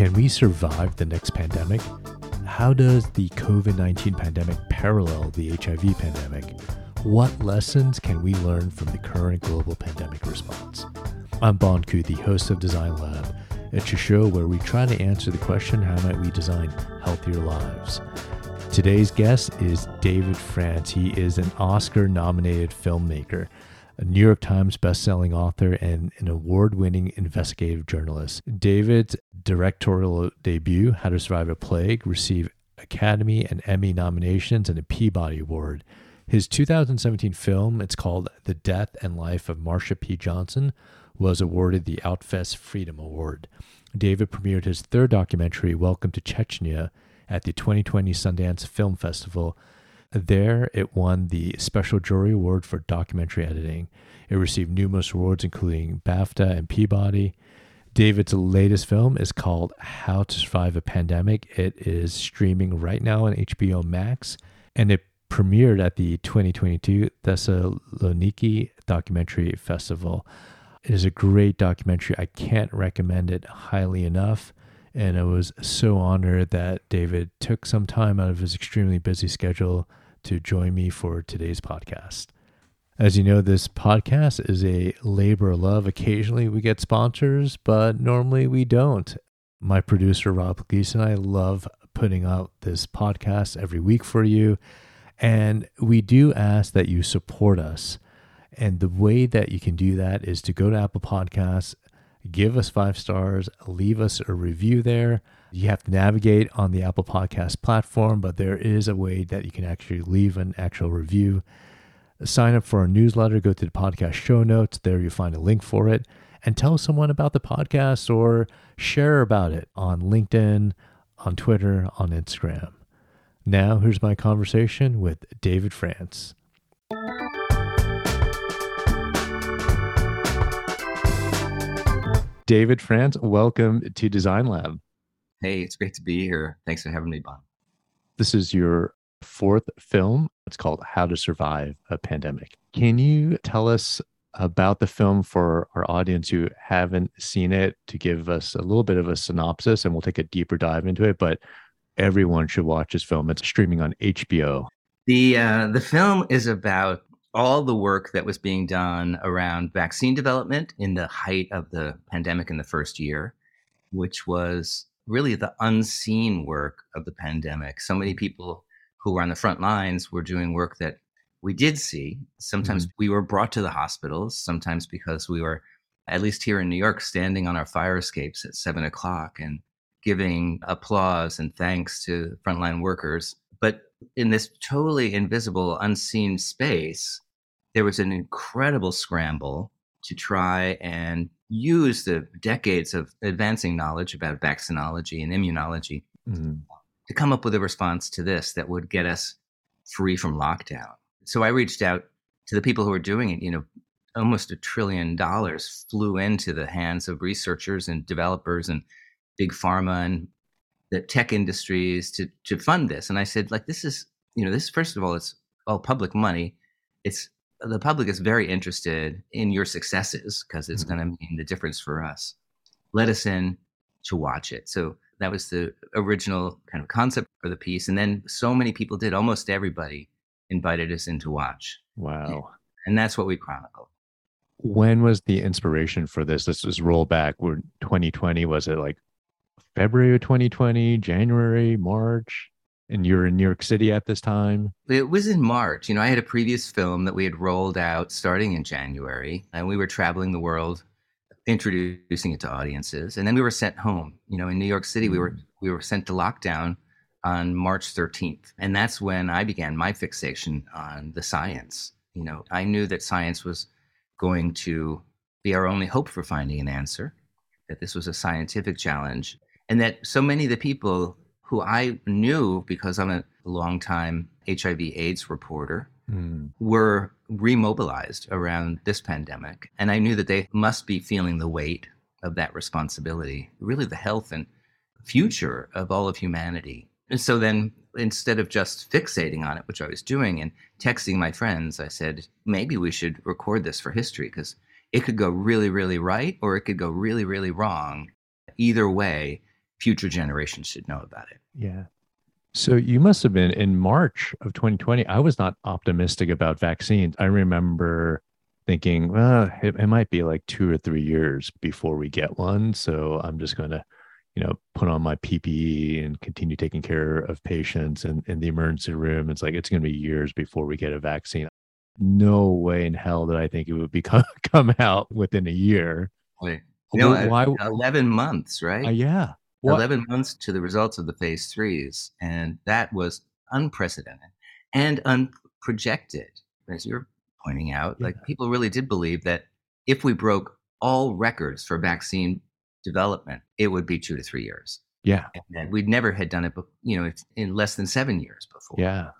Can we survive the next pandemic? How does the COVID 19 pandemic parallel the HIV pandemic? What lessons can we learn from the current global pandemic response? I'm Bon Ku, the host of Design Lab. It's a show where we try to answer the question how might we design healthier lives? Today's guest is David France. He is an Oscar nominated filmmaker, a New York Times bestselling author, and an award winning investigative journalist. David's directorial debut, How to Survive a Plague, received Academy and Emmy nominations and a Peabody Award. His 2017 film, it's called The Death and Life of Marsha P. Johnson, was awarded the Outfest Freedom Award. David premiered his third documentary, Welcome to Chechnya, at the 2020 Sundance Film Festival. There, it won the Special Jury Award for Documentary Editing. It received numerous awards, including BAFTA and Peabody. David's latest film is called How to Survive a Pandemic. It is streaming right now on HBO Max, and it premiered at the 2022 Thessaloniki Documentary Festival. It is a great documentary. I can't recommend it highly enough. And I was so honored that David took some time out of his extremely busy schedule to join me for today's podcast. As you know, this podcast is a labor of love. Occasionally we get sponsors, but normally we don't. My producer, Rob Leese, and I love putting out this podcast every week for you. And we do ask that you support us. And the way that you can do that is to go to Apple Podcasts, give us five stars, leave us a review there. You have to navigate on the Apple Podcast platform, but there is a way that you can actually leave an actual review. Sign up for our newsletter, go to the podcast show notes. There you find a link for it. And tell someone about the podcast or share about it on LinkedIn, on Twitter, on Instagram. Now, here's my conversation with David France. David France, welcome to Design Lab. Hey, it's great to be here. Thanks for having me, Bon. This is your fourth film. It's called How to Survive a Pandemic. Can you tell us about the film for our audience who haven't seen it to give us a little bit of a synopsis and we'll take a deeper dive into it, but everyone should watch this film. It's streaming on HBO. The uh, the film is about all the work that was being done around vaccine development in the height of the pandemic in the first year, which was really the unseen work of the pandemic. So many people who were on the front lines were doing work that we did see. Sometimes mm-hmm. we were brought to the hospitals, sometimes because we were, at least here in New York, standing on our fire escapes at seven o'clock and giving applause and thanks to frontline workers. But in this totally invisible, unseen space, there was an incredible scramble to try and use the decades of advancing knowledge about vaccinology and immunology mm-hmm. to come up with a response to this that would get us free from lockdown. So I reached out to the people who are doing it. You know, almost a trillion dollars flew into the hands of researchers and developers and big pharma and the tech industries to to fund this. And I said, like, this is, you know, this first of all, it's all public money. It's the public is very interested in your successes because it's mm-hmm. going to mean the difference for us. Let us in to watch it. So that was the original kind of concept for the piece. And then so many people did, almost everybody invited us in to watch. Wow. And that's what we chronicle. When was the inspiration for this? Let's just roll back. We're 2020. Was it like February of 2020, January, March? And you're in New York City at this time? It was in March. You know, I had a previous film that we had rolled out starting in January, and we were traveling the world introducing it to audiences. And then we were sent home. You know, in New York City, we were mm. we were sent to lockdown on March 13th. And that's when I began my fixation on the science. You know, I knew that science was going to be our only hope for finding an answer, that this was a scientific challenge, and that so many of the people who I knew because I'm a longtime HIV AIDS reporter mm. were remobilized around this pandemic. And I knew that they must be feeling the weight of that responsibility, really the health and future of all of humanity. And so then instead of just fixating on it, which I was doing and texting my friends, I said, maybe we should record this for history because it could go really, really right or it could go really, really wrong. Either way, future generations should know about it. Yeah. So you must have been in March of 2020. I was not optimistic about vaccines. I remember thinking, well, it, it might be like two or three years before we get one. So I'm just going to, you know, put on my PPE and continue taking care of patients and in the emergency room. It's like it's going to be years before we get a vaccine. No way in hell that I think it would become come out within a year. Wait, you know, why? 11 months, right? Uh, yeah. What? 11 months to the results of the phase threes. And that was unprecedented and unprojected, as you're pointing out. Yeah. Like people really did believe that if we broke all records for vaccine development, it would be two to three years. Yeah. And we'd never had done it, you know, in less than seven years before. Yeah.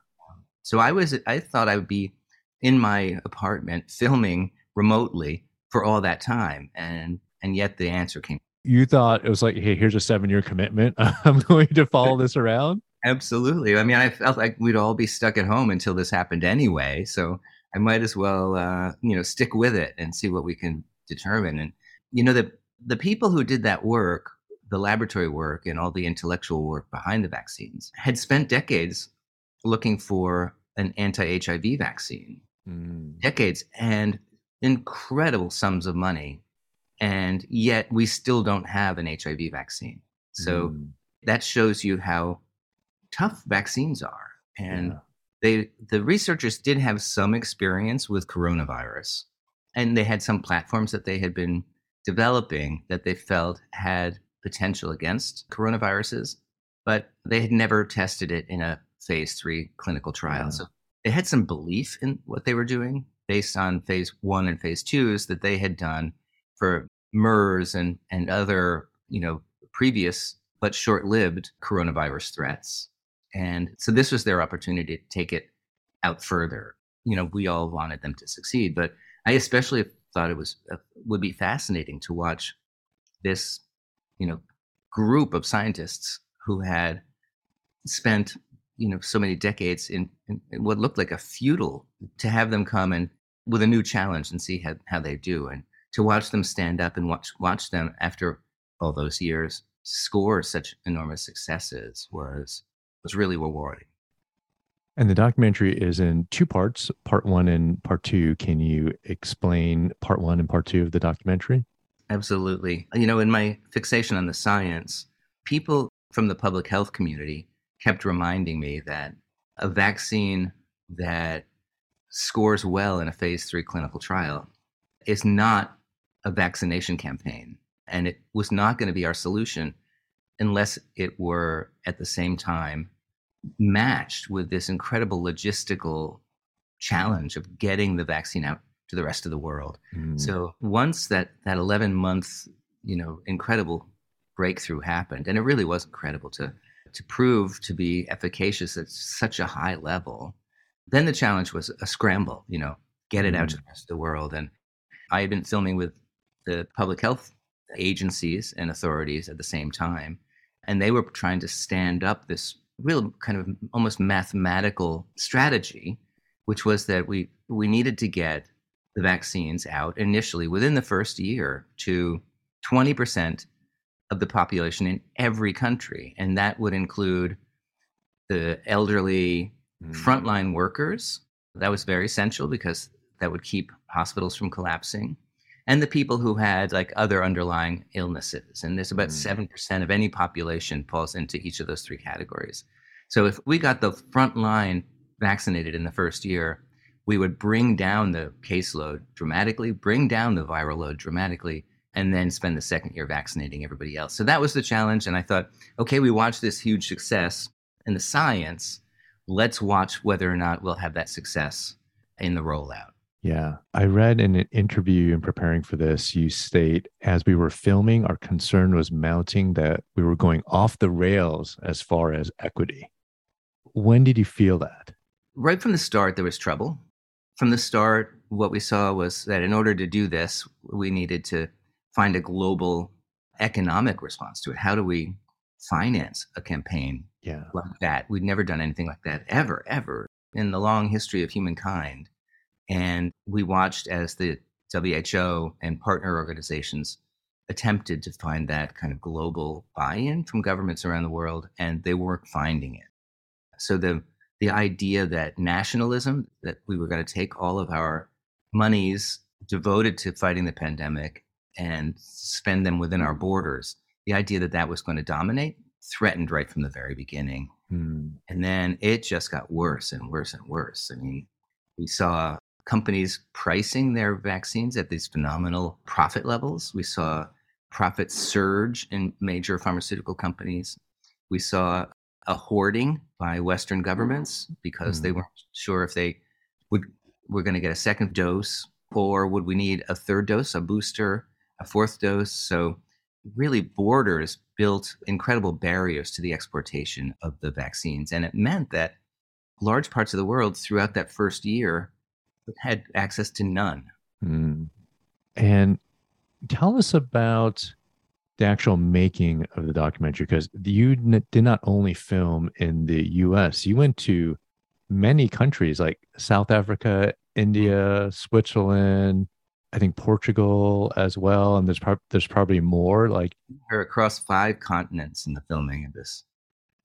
So I was, I thought I would be in my apartment filming remotely for all that time. And, and yet the answer came you thought it was like, hey, here's a seven year commitment. I'm going to follow this around. Absolutely. I mean, I felt like we'd all be stuck at home until this happened anyway. So I might as well, uh, you know, stick with it and see what we can determine. And, you know, the, the people who did that work, the laboratory work and all the intellectual work behind the vaccines, had spent decades looking for an anti HIV vaccine. Mm. Decades and incredible sums of money and yet we still don't have an HIV vaccine. So mm. that shows you how tough vaccines are. And yeah. they the researchers did have some experience with coronavirus and they had some platforms that they had been developing that they felt had potential against coronaviruses, but they had never tested it in a phase 3 clinical trial. Yeah. So they had some belief in what they were doing based on phase 1 and phase 2s that they had done for MERS and, and other, you know, previous but short-lived coronavirus threats. And so this was their opportunity to take it out further. You know, we all wanted them to succeed, but I especially thought it was uh, would be fascinating to watch this, you know, group of scientists who had spent, you know, so many decades in, in, what looked like a futile to have them come and with a new challenge and see how, how they do. And to watch them stand up and watch watch them after all those years score such enormous successes was was really rewarding. And the documentary is in two parts, part one and part two. Can you explain part one and part two of the documentary? Absolutely. You know, in my fixation on the science, people from the public health community kept reminding me that a vaccine that scores well in a phase three clinical trial is not a vaccination campaign. And it was not going to be our solution unless it were at the same time matched with this incredible logistical challenge of getting the vaccine out to the rest of the world. Mm. So once that that 11 month, you know, incredible breakthrough happened, and it really was incredible to to prove to be efficacious at such a high level, then the challenge was a scramble, you know, get it mm. out to the rest of the world. And I had been filming with the public health agencies and authorities at the same time. And they were trying to stand up this real kind of almost mathematical strategy, which was that we, we needed to get the vaccines out initially within the first year to 20% of the population in every country. And that would include the elderly mm. frontline workers. That was very essential because that would keep hospitals from collapsing and the people who had like other underlying illnesses. And there's about mm. 7% of any population falls into each of those three categories. So if we got the front line vaccinated in the first year, we would bring down the caseload dramatically, bring down the viral load dramatically, and then spend the second year vaccinating everybody else. So that was the challenge. And I thought, okay, we watched this huge success in the science. Let's watch whether or not we'll have that success in the rollout. Yeah. I read in an interview in preparing for this, you state, as we were filming, our concern was mounting that we were going off the rails as far as equity. When did you feel that? Right from the start, there was trouble. From the start, what we saw was that in order to do this, we needed to find a global economic response to it. How do we finance a campaign yeah. like that? We'd never done anything like that ever, ever in the long history of humankind. And we watched as the WHO and partner organizations attempted to find that kind of global buy-in from governments around the world, and they weren't finding it. So the the idea that nationalism, that we were going to take all of our monies devoted to fighting the pandemic and spend them within our borders, the idea that that was going to dominate threatened right from the very beginning. Mm. And then it just got worse and worse and worse. I mean, we saw companies pricing their vaccines at these phenomenal profit levels. We saw profits surge in major pharmaceutical companies. We saw a hoarding by Western governments because mm. they weren't sure if they would were going to get a second dose or would we need a third dose, a booster, a fourth dose. So really borders built incredible barriers to the exportation of the vaccines. And it meant that large parts of the world throughout that first year had access to none. Mm. And tell us about the actual making of the documentary because you n- did not only film in the US, you went to many countries like South Africa, India, Switzerland, I think Portugal as well, and there's pro- there's probably more. Like we're across five continents in the filming of this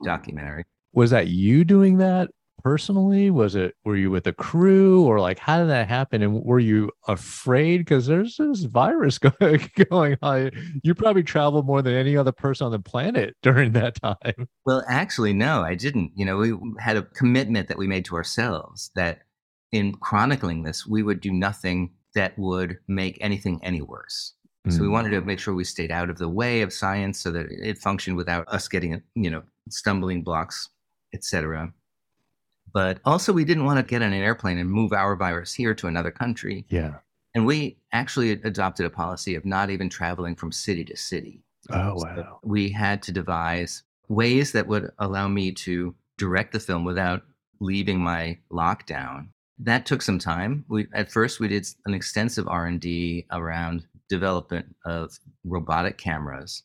documentary. Was that you doing that, personally? Was it were you with a crew or like how did that happen? And were you afraid because there's this virus going going on? You probably traveled more than any other person on the planet during that time. Well, actually, no, I didn't. You know, we had a commitment that we made to ourselves that in chronicling this, we would do nothing that would make anything any worse. So we mm. wanted to make sure we stayed out of the way of science so that it functioned without us getting, you know, stumbling blocks, etc. But also, we didn't want to get on an airplane and move our virus here to another country. Yeah. And we actually adopted a policy of not even traveling from city to city. Oh, wow. We had to devise ways that would allow me to direct the film without leaving my lockdown. That took some time. We at first we did an extensive R&D around development of robotic cameras,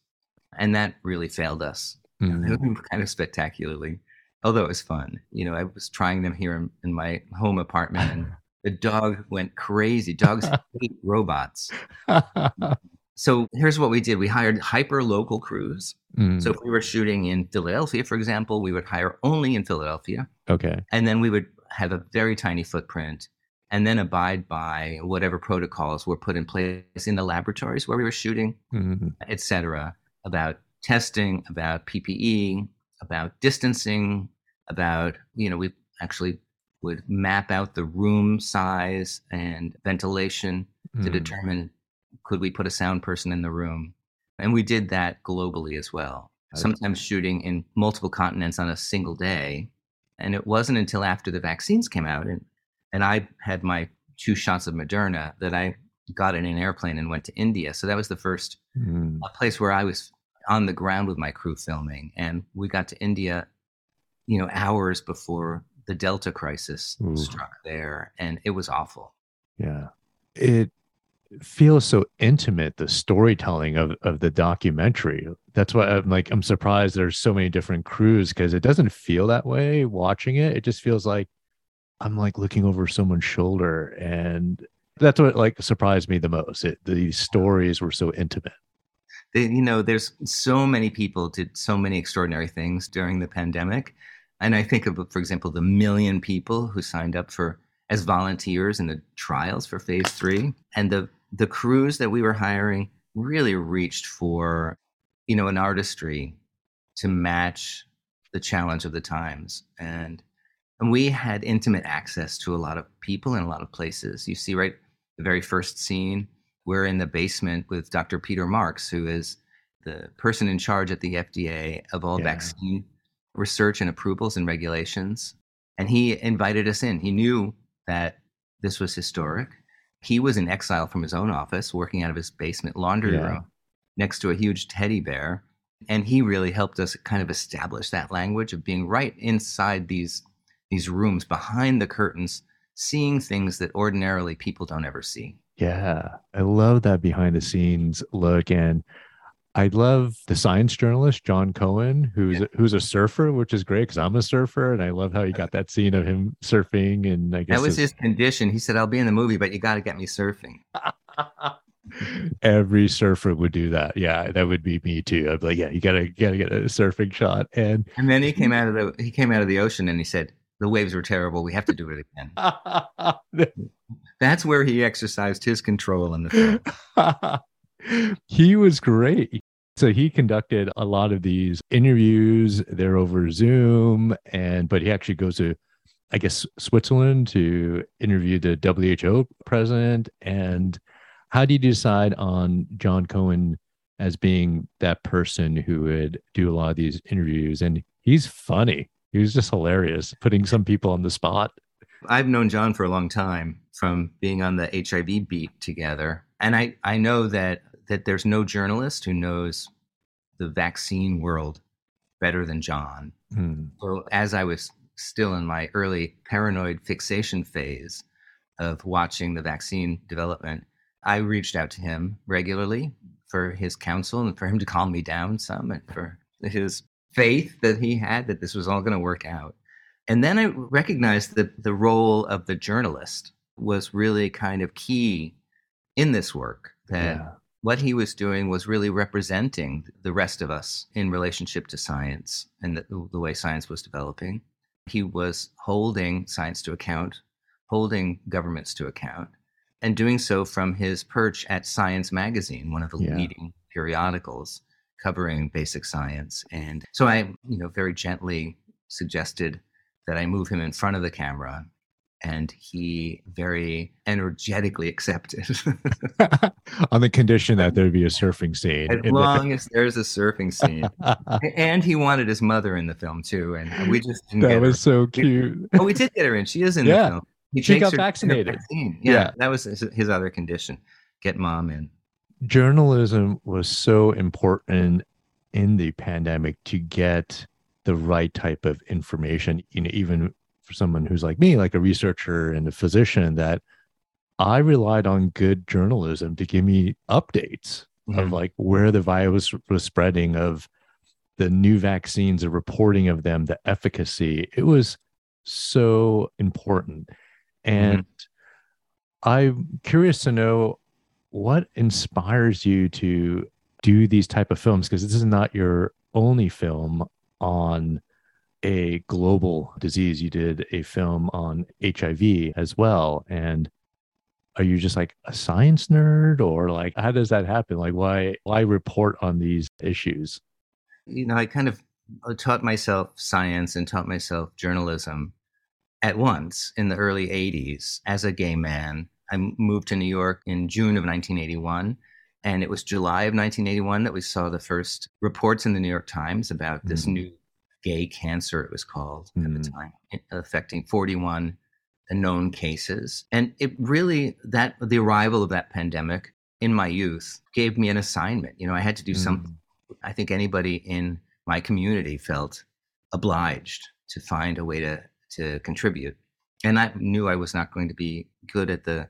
and that really failed us mm-hmm. kind of spectacularly although it was fun. You know, I was trying them here in, in my home apartment, and the dog went crazy. Dogs hate robots. so here's what we did: we hired hyper local crews. Mm. So if we were shooting in Philadelphia, for example, we would hire only in Philadelphia. Okay, and then we would have a very tiny footprint. And then abide by whatever protocols were put in place in the laboratories where we were shooting, mm-hmm. et cetera, about testing, about PPE, about distancing, about, you know, we actually would map out the room size and ventilation mm. to determine could we put a sound person in the room. And we did that globally as well, sometimes shooting in multiple continents on a single day. And it wasn't until after the vaccines came out and, and I had my two shots of Moderna that I got in an airplane and went to India. So that was the first mm. place where I was on the ground with my crew filming, and we got to India, you know, hours before the Delta crisis Ooh. struck there, and it was awful. Yeah, it feels so intimate the storytelling of of the documentary. That's why i'm like i'm surprised there's so many different crews because it doesn't feel that way watching it. It just feels like i'm like looking over someone's shoulder and that's what like surprised me the most it, these stories were so intimate they, you know, there's so many people did so many extraordinary things during the pandemic. And I think of, for example, the million people who signed up for as volunteers in the trials for phase three. And the the crews that we were hiring really reached for, you know, an artistry to match the challenge of the times. And and we had intimate access to a lot of people in a lot of places. You see, right, the very first scene we're in the basement with Dr. Peter Marks, who is the person in charge at the FDA of all yeah. vaccine research and approvals and regulations. And he invited us in. He knew that this was historic. He was in exile from his own office, working out of his basement laundry yeah. room next to a huge teddy bear. And he really helped us kind of establish that language of being right inside these, these rooms, behind the curtains, seeing things that ordinarily people don't ever see. Yeah, I love that behind the scenes look, and I love the science journalist Jon Cohen, who's yeah. who's a surfer, which is great because I'm a surfer, and I love how you got that scene of him surfing. And I guess that was his, condition. He said, "I'll be in the movie, but you got to get me surfing." Every surfer would do that. Yeah, that would be me too. I'd be like, yeah, you gotta gotta get a surfing shot. And and then he came out of the he came out of the ocean and he said, the waves were terrible. We have to do it again. That's where he exercised his control in the film. he was great. So he conducted a lot of these interviews. They're over Zoom, and but he actually goes to, I guess, Switzerland to interview the WHO president. And how do you decide on Jon Cohen as being that person who would do a lot of these interviews? And he's funny. He was just hilarious, putting some people on the spot. I've known Jon for a long time from being on the HIV beat together. And I, I know that that there's no journalist who knows the vaccine world better than Jon. Hmm. So as I was still in my early paranoid fixation phase of watching the vaccine development, I reached out to him regularly for his counsel and for him to calm me down some and for his faith that he had that this was all going to work out. And then I recognized that the role of the journalist was really kind of key in this work. That yeah. what he was doing was really representing the rest of us in relationship to science and the, the way science was developing. He was holding science to account, holding governments to account, and doing so from his perch at Science Magazine, one of the yeah. leading periodicals covering basic science. And so I, you know, very gently suggested that I move him in front of the camera. And he very energetically accepted. On the condition that there'd be a surfing scene. As long the... as there's a surfing scene. and he wanted his mother in the film too. And we just didn't That was her. so cute. oh, we did get her in. She is in yeah. the film. He she got vaccinated. Yeah, yeah, that was his, his other condition. Get mom in journalism was so important in the pandemic to get the right type of information you know even for someone who's like me like a researcher and a physician that i relied on good journalism to give me updates mm-hmm. of like where the virus was spreading of the new vaccines the reporting of them the efficacy it was so important and mm-hmm. i'm curious to know what inspires you to do these type of films? Because this is not your only film on a global disease. You did a film on hiv as well. And are you just like a science nerd? Or like how does that happen? Like why why report on these issues? You know i kind of uh, taught myself science and taught myself journalism at once in the early 80s as a gay man I moved to New York in June of 1981. And it was July of 1981 that we saw the first reports in the New York Times about this mm. new gay cancer, it was called mm. at the mm. time, affecting 41 known cases. And it really, that the arrival of that pandemic in my youth gave me an assignment. You know, I had to do mm. something. I think anybody in my community felt obliged to find a way to to contribute. And I knew I was not going to be good at the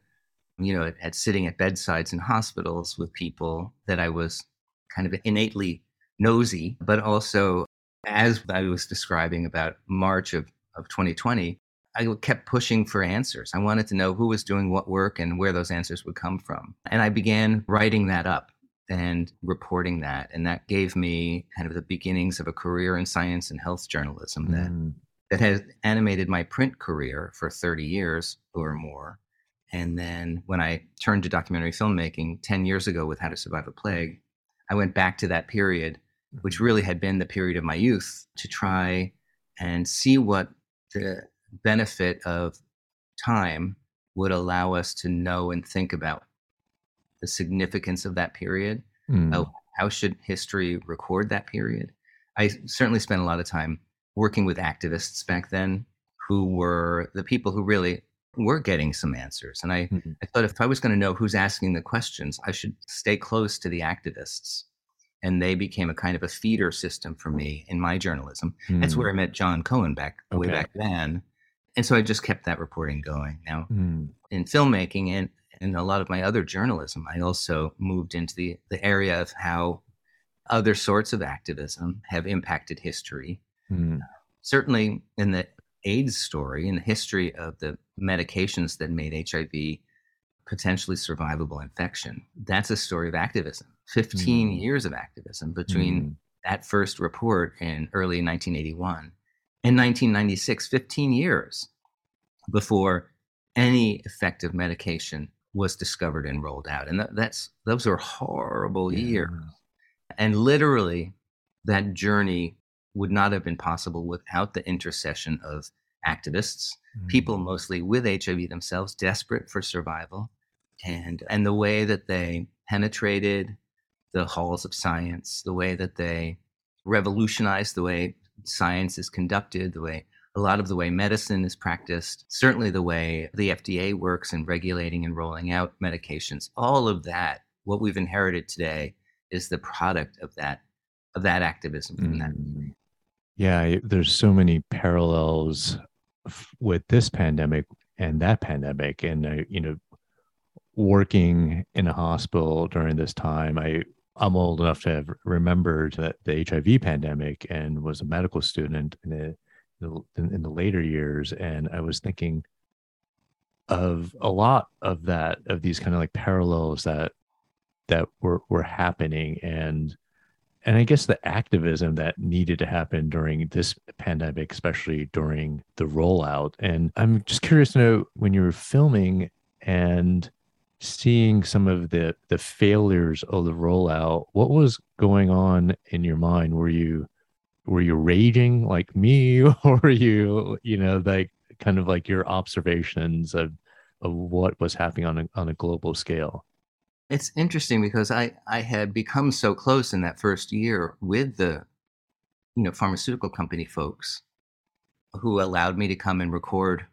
you know, at, sitting at bedsides in hospitals with people that I was kind of innately nosy, but also as I was describing about March of, of 2020, I kept pushing for answers. I wanted to know who was doing what work and where those answers would come from. And I began writing that up and reporting that. And that gave me kind of the beginnings of a career in science and health journalism that, mm. that has animated my print career for 30 years or more. And then when I turned to documentary filmmaking 10 years ago with How to Survive a Plague, I went back to that period, which mm-hmm. really had been the period of my youth, to try and see what the benefit of time would allow us to know and think about the significance of that period. Mm. How, how should history record that period? I certainly spent a lot of time working with activists back then who were the people who really we're getting some answers. And I, mm-hmm. I thought if I was going to know who's asking the questions, I should stay close to the activists. And they became a kind of a feeder system for me in my journalism. Mm-hmm. That's where I met Jon Cohen back okay. way back then. And so I just kept that reporting going. Now, mm-hmm. in filmmaking and, and a lot of my other journalism, I also moved into the, the area of how other sorts of activism have impacted history. Mm-hmm. certainly in the AIDS story in the history of the medications that made HIV potentially survivable infection. That's a story of activism. 15 mm. years of activism between mm. that first report in early 1981 and 1996, 15 years before any effective medication was discovered and rolled out. And that, that's those are horrible yeah. years. And literally that journey would not have been possible without the intercession of activists, mm-hmm. people mostly with HIV themselves, desperate for survival, and and the way that they penetrated the halls of science, the way that they revolutionized the way science is conducted, the way a lot of the way medicine is practiced, certainly the way the FDA works in regulating and rolling out medications, all of that, what we've inherited today is the product of that of that activism mm. that. Yeah, there's so many parallels with this pandemic and that pandemic and uh, you know working in a hospital during this time i i'm old enough to have remembered that the hiv pandemic and was a medical student in the in the later years. And i was thinking of a lot of that of these kind of like parallels that that were were happening. And and I guess the activism that needed to happen during this pandemic, especially during the rollout. And I'm just curious to know when you were filming and seeing some of the the failures of the rollout, what was going on in your mind? Were you were you raging like me, or were you, you know, like kind of like your observations of of what was happening on a on a global scale? It's interesting because I, I had become so close in that first year with the you know pharmaceutical company folks who allowed me to come and record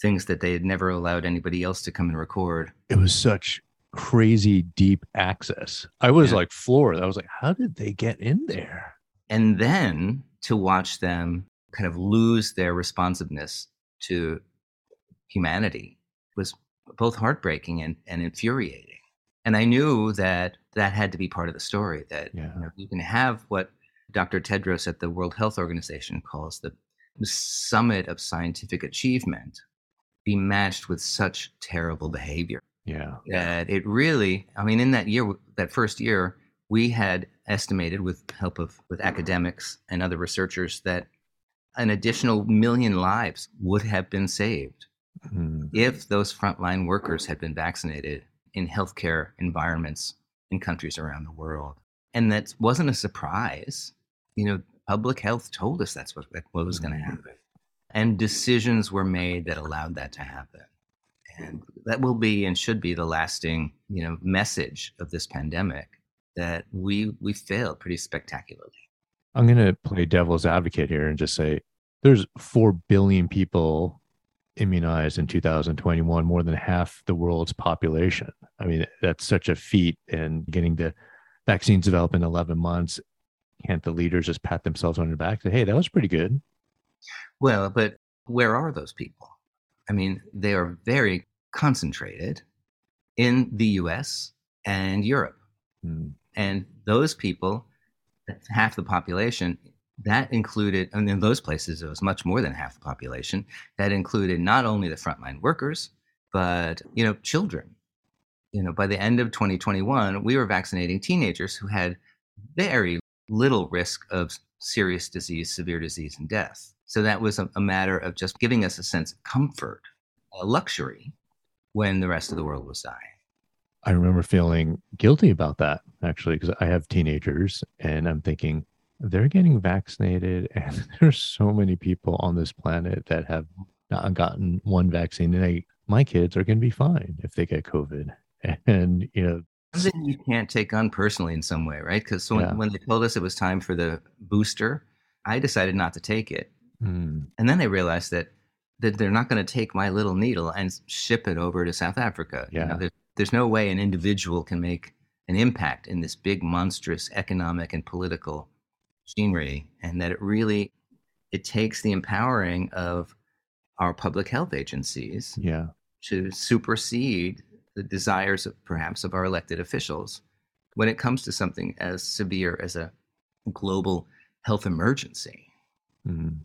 things that they had never allowed anybody else to come and record. It was such crazy deep access. I was yeah. like floored. I was like, how did they get in there? And then to watch them kind of lose their responsiveness to humanity was both heartbreaking and, and infuriating and I knew that that had to be part of the story. That yeah. you, know, you, can have what Dr. Tedros at the World Health Organization calls the, summit of scientific achievement be matched with such terrible behavior. Yeah, that it really. I mean, in that year, that first year, we had estimated with help of with academics and other researchers that an additional million lives would have been saved mm. if those frontline workers had been vaccinated in healthcare environments in countries around the world. And that wasn't a surprise. You know, public health told us that's what, what was going to mm-hmm. happen. And decisions were made that allowed that to happen. And that will be and should be the lasting, you know, message of this pandemic that we we failed pretty spectacularly. I'm going to play devil's advocate here and just say there's 4 billion people immunized in 2021 more than half the world's population. I mean, that's such a feat. And getting the vaccines developed in 11 months, can't the leaders just pat themselves on the back and say, hey, that was pretty good? Well, but where are those people? I mean, they are very concentrated in the US and Europe. Hmm. And those people, half the population, that included, and in those places, it was much more than half the population. That included not only the frontline workers, but you know, children. You know, by the end of 2021, we were vaccinating teenagers who had very little risk of serious disease, severe disease, and death. So that was a, a matter of just giving us a sense of comfort, a luxury, when the rest of the world was dying. I remember feeling guilty about that actually, because I have teenagers and I'm thinking, they're getting vaccinated and there's so many people on this planet that have not gotten one vaccine and they, my kids are going to be fine if they get covid and you know something you can't take on personally in some way right because so when, yeah. when they told us it was time for the booster i decided not to take it mm. and then i realized that that they're not going to take my little needle and ship it over to south africa yeah. You know, there's, there's no way an individual can make an impact in this big monstrous economic and political machinery and that it really it takes the empowering of our public health agencies yeah. to supersede the desires of perhaps of our elected officials when it comes to something as severe as a global health emergency. Mm-hmm.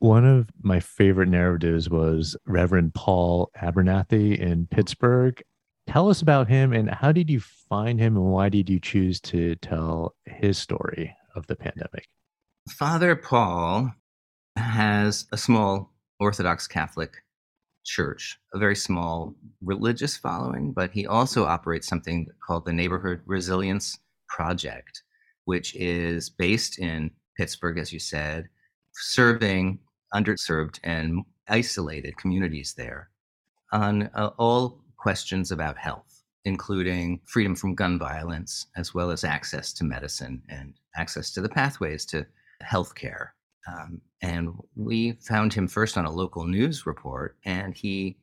One of my favorite narratives was Reverend Paul Abernathy in Pittsburgh. Tell us about him and how did you find him and why did you choose to tell his story of the pandemic? Father Paul has a small Orthodox Catholic church, a very small religious following, but he also operates something called the Neighborhood Resilience Project, which is based in Pittsburgh, as you said, serving underserved and isolated communities there on uh, all questions about health, including freedom from gun violence, as well as access to medicine and access to the pathways to health care. Um, and we found him first on a local news report, and he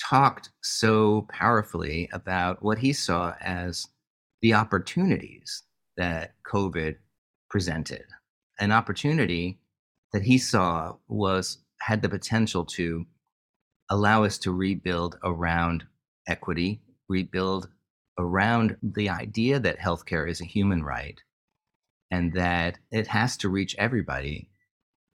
talked so powerfully about what he saw as the opportunities that COVID presented. An opportunity that he saw was had the potential to allow us to rebuild around equity, rebuild around the idea that healthcare is a human right and that it has to reach everybody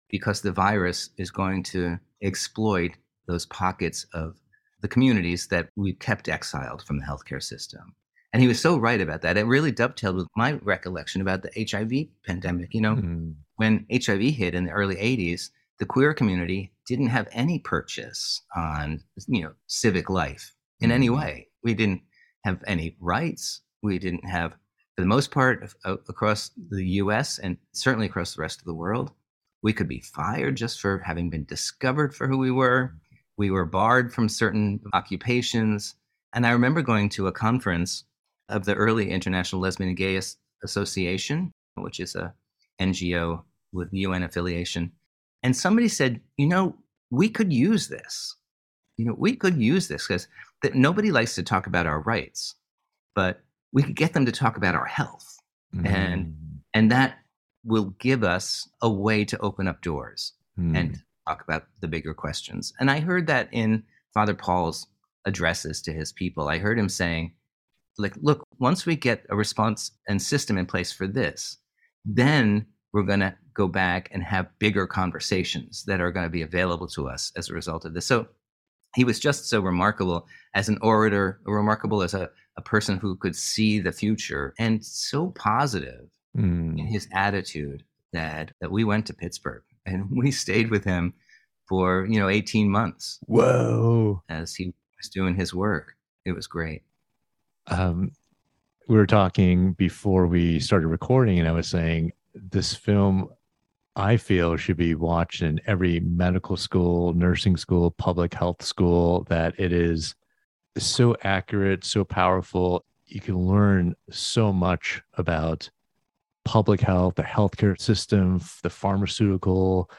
because the virus is going to exploit those pockets of the communities that we've kept exiled from the healthcare system. And he was so right about that. It really dovetailed with my recollection about the HIV pandemic. You know, mm-hmm. when HIV hit in the early 80s, the queer community didn't have any purchase on, you know, civic life in any mm-hmm. way. We didn't have any rights. We didn't have, for the most part, uh, across the US and certainly across the rest of the world, we could be fired just for having been discovered for who we were. We were barred from certain occupations. And I remember going to a conference of the early International Lesbian and Gay Association, which is a NGO with UN affiliation. And somebody said, you know, we could use this. You know, we could use this because that nobody likes to talk about our rights, but we could get them to talk about our health. Mm. And and that will give us a way to open up doors mm. and talk about the bigger questions. And I heard that in Father Paul's addresses to his people. I heard him saying, like, look, once we get a response and system in place for this, then we're going to go back and have bigger conversations that are going to be available to us as a result of this. So he was just so remarkable as an orator, remarkable as a, a person who could see the future, and so positive mm. in his attitude that that we went to Pittsburgh and we stayed with him for you know 18 months. Whoa! As he was doing his work, it was great. Um, we were talking before we started recording, and I was saying this film I feel should be watched in every medical school, nursing school, public health school, that it is so accurate, so powerful. You can learn so much about public health, the healthcare system, the pharmaceutical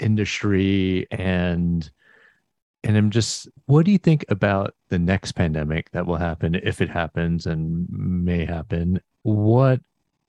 industry, and and I'm just, what do you think about the next pandemic that will happen if it happens and may happen? What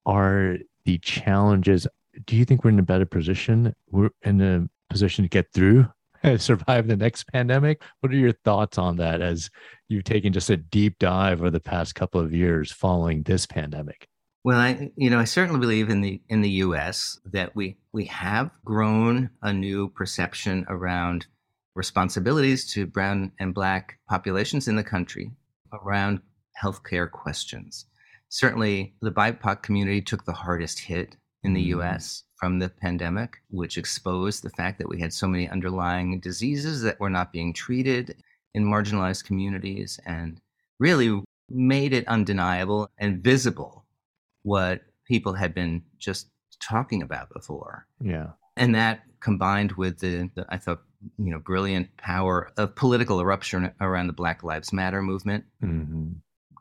are the challenges? Do you think we're in a better position? We're in a position to get through survive the next pandemic. What are your thoughts on that as you've taken just a deep dive over the past couple of years following this pandemic? Well, I you know I certainly believe in the in the U.S. that we we have grown a new perception around responsibilities to brown and black populations in the country around healthcare questions. Certainly, the BIPOC community took the hardest hit in the mm-hmm. U.S. from the pandemic, which exposed the fact that we had so many underlying diseases that were not being treated in marginalized communities, and really made it undeniable and visible what people had been just talking about before. Yeah. And that combined with the, the I thought, you know, brilliant power of political eruption around the Black Lives Matter movement mm-hmm.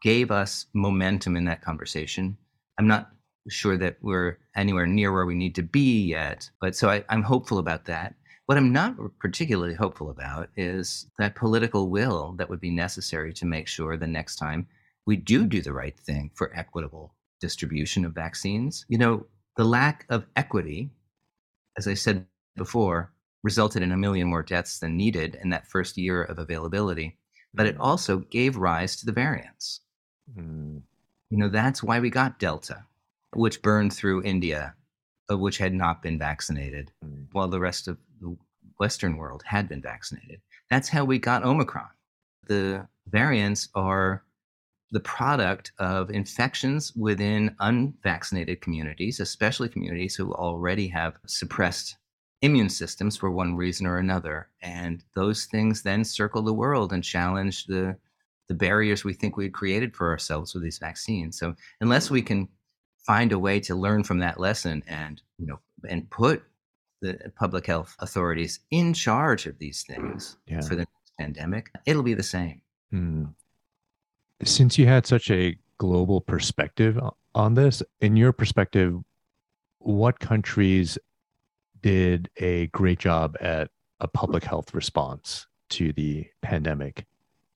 gave us momentum in that conversation. I'm not sure that we're anywhere near where we need to be yet, but so I, I'm hopeful about that. What I'm not particularly hopeful about is that political will that would be necessary to make sure the next time we do do the right thing for equitable distribution of vaccines. You know, the lack of equity, as I said before, resulted in a million more deaths than needed in that first year of availability, but it mm. also gave rise to the variants. Mm. You know, that's why we got Delta, which burned through India, uh, which had not been vaccinated, mm. while the rest of the Western world had been vaccinated. That's how we got Omicron. The variants are the product of infections within unvaccinated communities, especially communities who already have suppressed immune systems for one reason or another. And those things then circle the world and challenge the the barriers we think we had created for ourselves with these vaccines. So unless we can find a way to learn from that lesson and you know and put the public health authorities in charge of these things yeah. for the pandemic, it'll be the same. Hmm. Since you had such a global perspective on this, in your perspective, what countries did a great job at a public health response to the pandemic?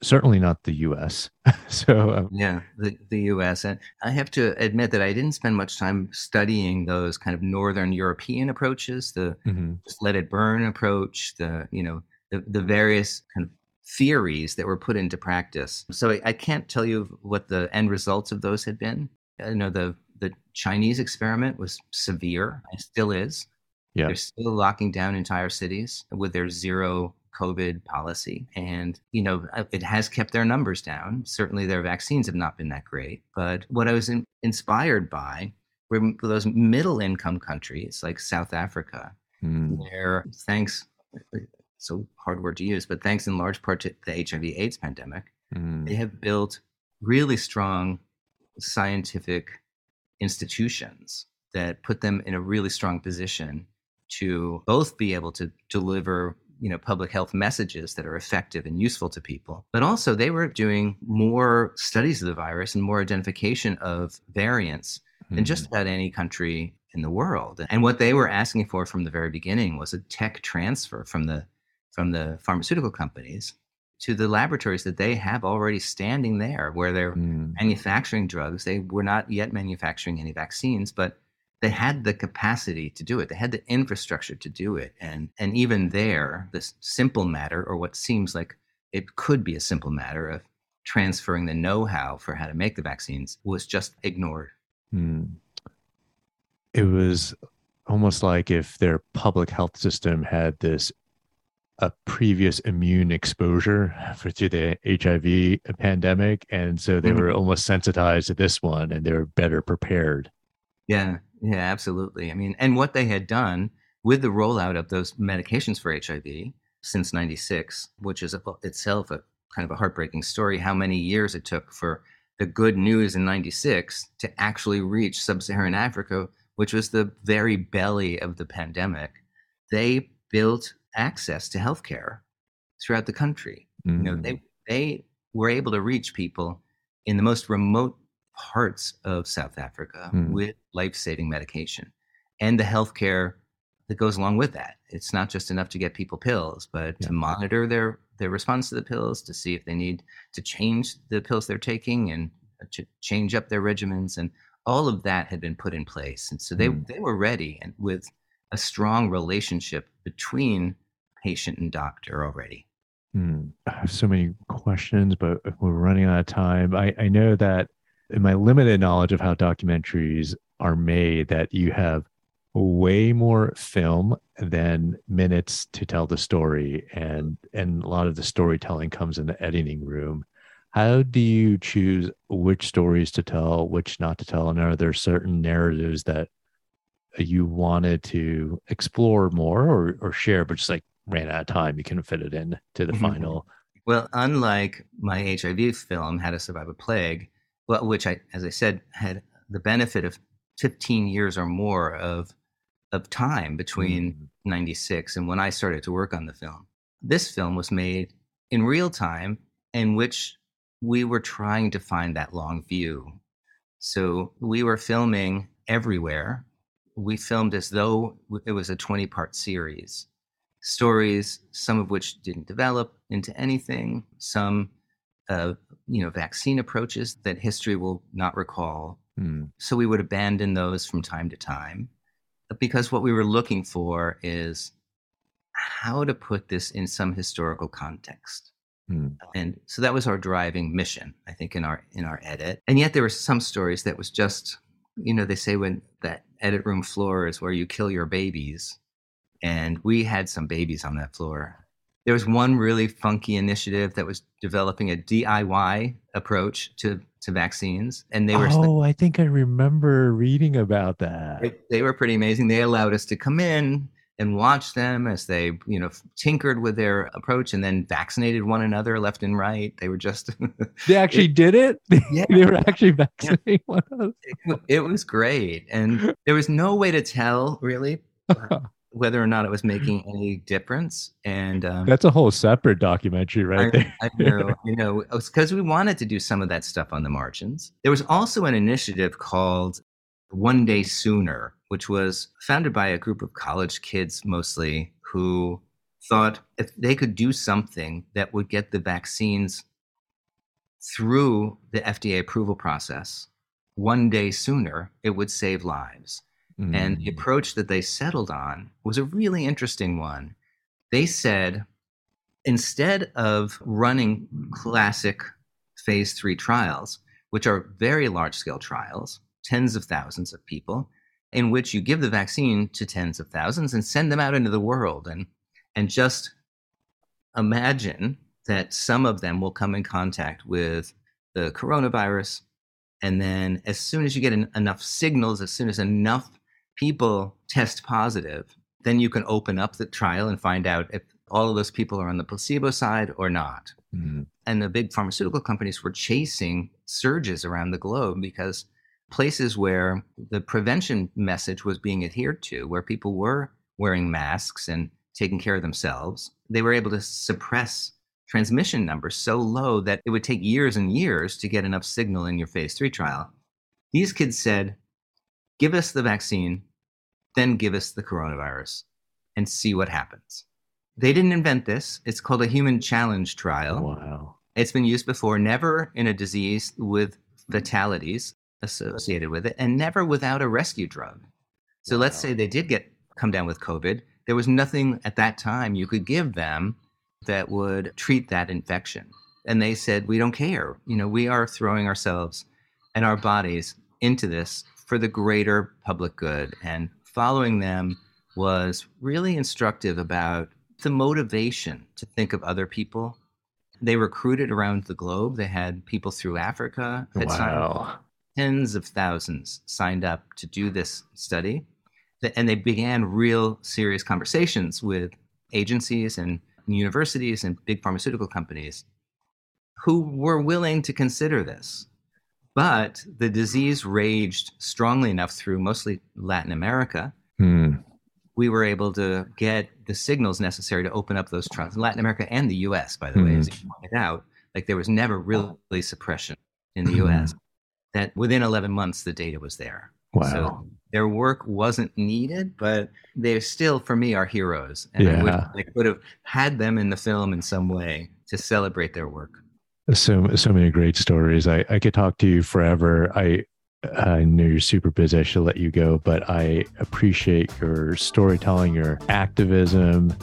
Certainly not the U.S. so um, yeah, the the U.S. and I have to admit that I didn't spend much time studying those kind of Northern European approaches, the mm-hmm. let it burn approach, the you know the the various kind of theories that were put into practice. So I, I can't tell you what the end results of those had been. I know the the Chinese experiment was severe, and still is. Yeah. They're still locking down entire cities with their zero COVID policy. And, you know, uh, it has kept their numbers down. Certainly their vaccines have not been that great. But what I was in, inspired by were those middle income countries like South Africa, mm. where thanks, uh, so hard word to use, but thanks in large part to the HIV AIDS pandemic, mm. they have built really strong scientific institutions that put them in a really strong position to both be able to deliver you know public health messages that are effective and useful to people but also they were doing more studies of the virus and more identification of variants mm-hmm. than just mm-hmm. about any country in the world and what they were asking for from the very beginning was a tech transfer from the from the pharmaceutical companies to the laboratories that they have already standing there where they're mm. manufacturing drugs they were not yet manufacturing any vaccines but they had the capacity to do it they had the infrastructure to do it and and even there this simple matter or what seems like it could be a simple matter of transferring the know-how for how to make the vaccines was just ignored hmm. it was almost like if their public health system had this a previous immune exposure for to the HIV pandemic, and so they mm-hmm. were almost sensitized to this one, and they were better prepared. Yeah, yeah, absolutely. I mean, and what they had done with the rollout of those medications for HIV since 96, which is itself a kind of a heartbreaking story, how many years it took for the good news in 96 to actually reach sub Saharan Africa, which was the very belly of the pandemic. They built access to healthcare throughout the country. Mm. You know, they, mm. they were able to reach people in the most remote parts of South Africa mm. with life saving medication and the healthcare that goes along with that. It's not just enough to get people pills, but yeah. to monitor their, their response to the pills, to see if they need to change the pills they're taking and uh, to change up their regimens. And all of that had been put in place. And so they, mm. they were ready and with a strong relationship between patient and doctor already. Mm. I have so many questions, but we're running out of time. I, I know that in my limited knowledge of how documentaries are made that you have way more film than minutes to tell the story and and a lot of the storytelling comes in the editing room how do you choose which stories to tell which not to tell and are there certain narratives that you wanted to explore more or, or share but just like ran out of time you couldn't fit it in to the mm-hmm. final well unlike my hiv film how to survive a plague well, which I, as I said, had the benefit of 15 years or more of of time between mm. 96 and when I started to work on the film. This film was made in real time in which we were trying to find that long view. So we were filming everywhere. We filmed as though it was a 20 part series. Stories, some of which didn't develop into anything, some uh, you know vaccine approaches that history will not recall. Mm. So we would abandon those from time to time because what we were looking for is how to put this in some historical context. Mm. And so that was our driving mission, I think, in our in our edit. And yet there were some stories that was just, you know, they say when that edit room floor is where you kill your babies. And we had some babies on that floor There was one really funky initiative that was developing a DIY approach to, to vaccines. And they were Oh, I think I remember reading about that. they, they were pretty amazing. They allowed us to come in and watch them as they, you know, tinkered with their approach and then vaccinated one another left and right. They were just They actually did it. Yeah. they were actually vaccinating one of us. it, it was great. And there was no way to tell really whether or not it was making any difference. And um, That's a whole separate documentary right I, there. I know, you know, it was because we wanted to do some of that stuff on the margins. There was also an initiative called One Day Sooner, which was founded by a group of college kids mostly who thought if they could do something that would get the vaccines through the FDA approval process one day sooner, it would save lives. And the Mm. approach that they settled on was a really interesting one. They said instead of running classic phase three trials, which are very large scale trials, tens of thousands of people, in which you give the vaccine to tens of thousands and send them out into the world and, and just imagine that some of them will come in contact with the coronavirus. And then, as soon as you get en- enough signals, as soon as enough people test positive, then you can open up the trial and find out if all of those people are on the placebo side or not. Mm. And the big pharmaceutical companies were chasing surges around the globe because places where the prevention message was being adhered to, where people were wearing masks and taking care of themselves, they were able to suppress transmission numbers so low that it would take years and years to get enough signal in your phase three trial. These kids said, give us the vaccine, then give us the coronavirus and see what happens. They didn't invent this. It's called a human challenge trial. Wow. It's been used before, never in a disease with fatalities associated with it, and never without a rescue drug. So let's say they did get come down with COVID. There was nothing at that time you could give them that would treat that infection. And they said, We don't care. You know, we are throwing ourselves and our bodies into this for the greater public good. And following them was really instructive about the motivation to think of other people. They recruited around the globe. They had people through Africa signed Wow. tens of thousands signed up to do this study. And they began real serious conversations with agencies and universities and big pharmaceutical companies who were willing to consider this. But the disease raged strongly enough through mostly Latin America. Mm. We were able to get the signals necessary to open up those trunks. in Latin America and the US, by the way, as you pointed out. Like there was never really suppression in the US. That within 11 months, the data was there. Wow. So their work wasn't needed, but they're still, for me, our heroes. And I, would, I could have had them in the film in some way to celebrate their work. So so many great stories. I I could talk to you forever. I I know you're super busy. I should let you go, but I appreciate your storytelling, your activism.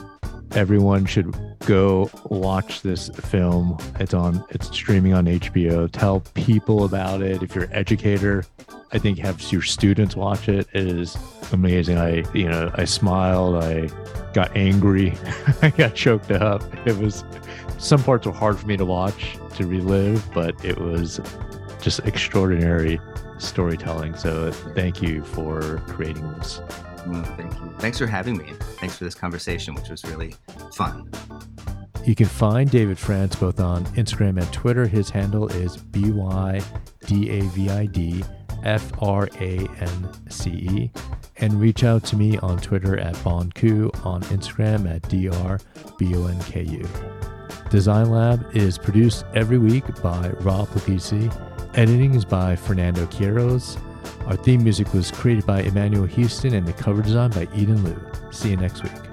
Everyone should go watch this film. It's on. It's streaming on HBO. Tell people about it. If you're an educator, I think have your students watch it. It is amazing. I you know I smiled. I got angry. I got choked up. It was some parts were hard for me to watch to relive, but it was just extraordinary storytelling. So thank you for creating this. Thank you. Thanks for having me. Thanks for this conversation, which was really fun. You can find David France both on Instagram and Twitter. His handle is B Y D A V I D F R A N C E. And reach out to me on Twitter at Bonku, on Instagram at D R B O N K U. Design Lab is produced every week by Rob Lapisi. Editing is by Fernando Quiros. Our theme music was created by Emmanuel Houston and the cover design by Eden Liu. See you next week.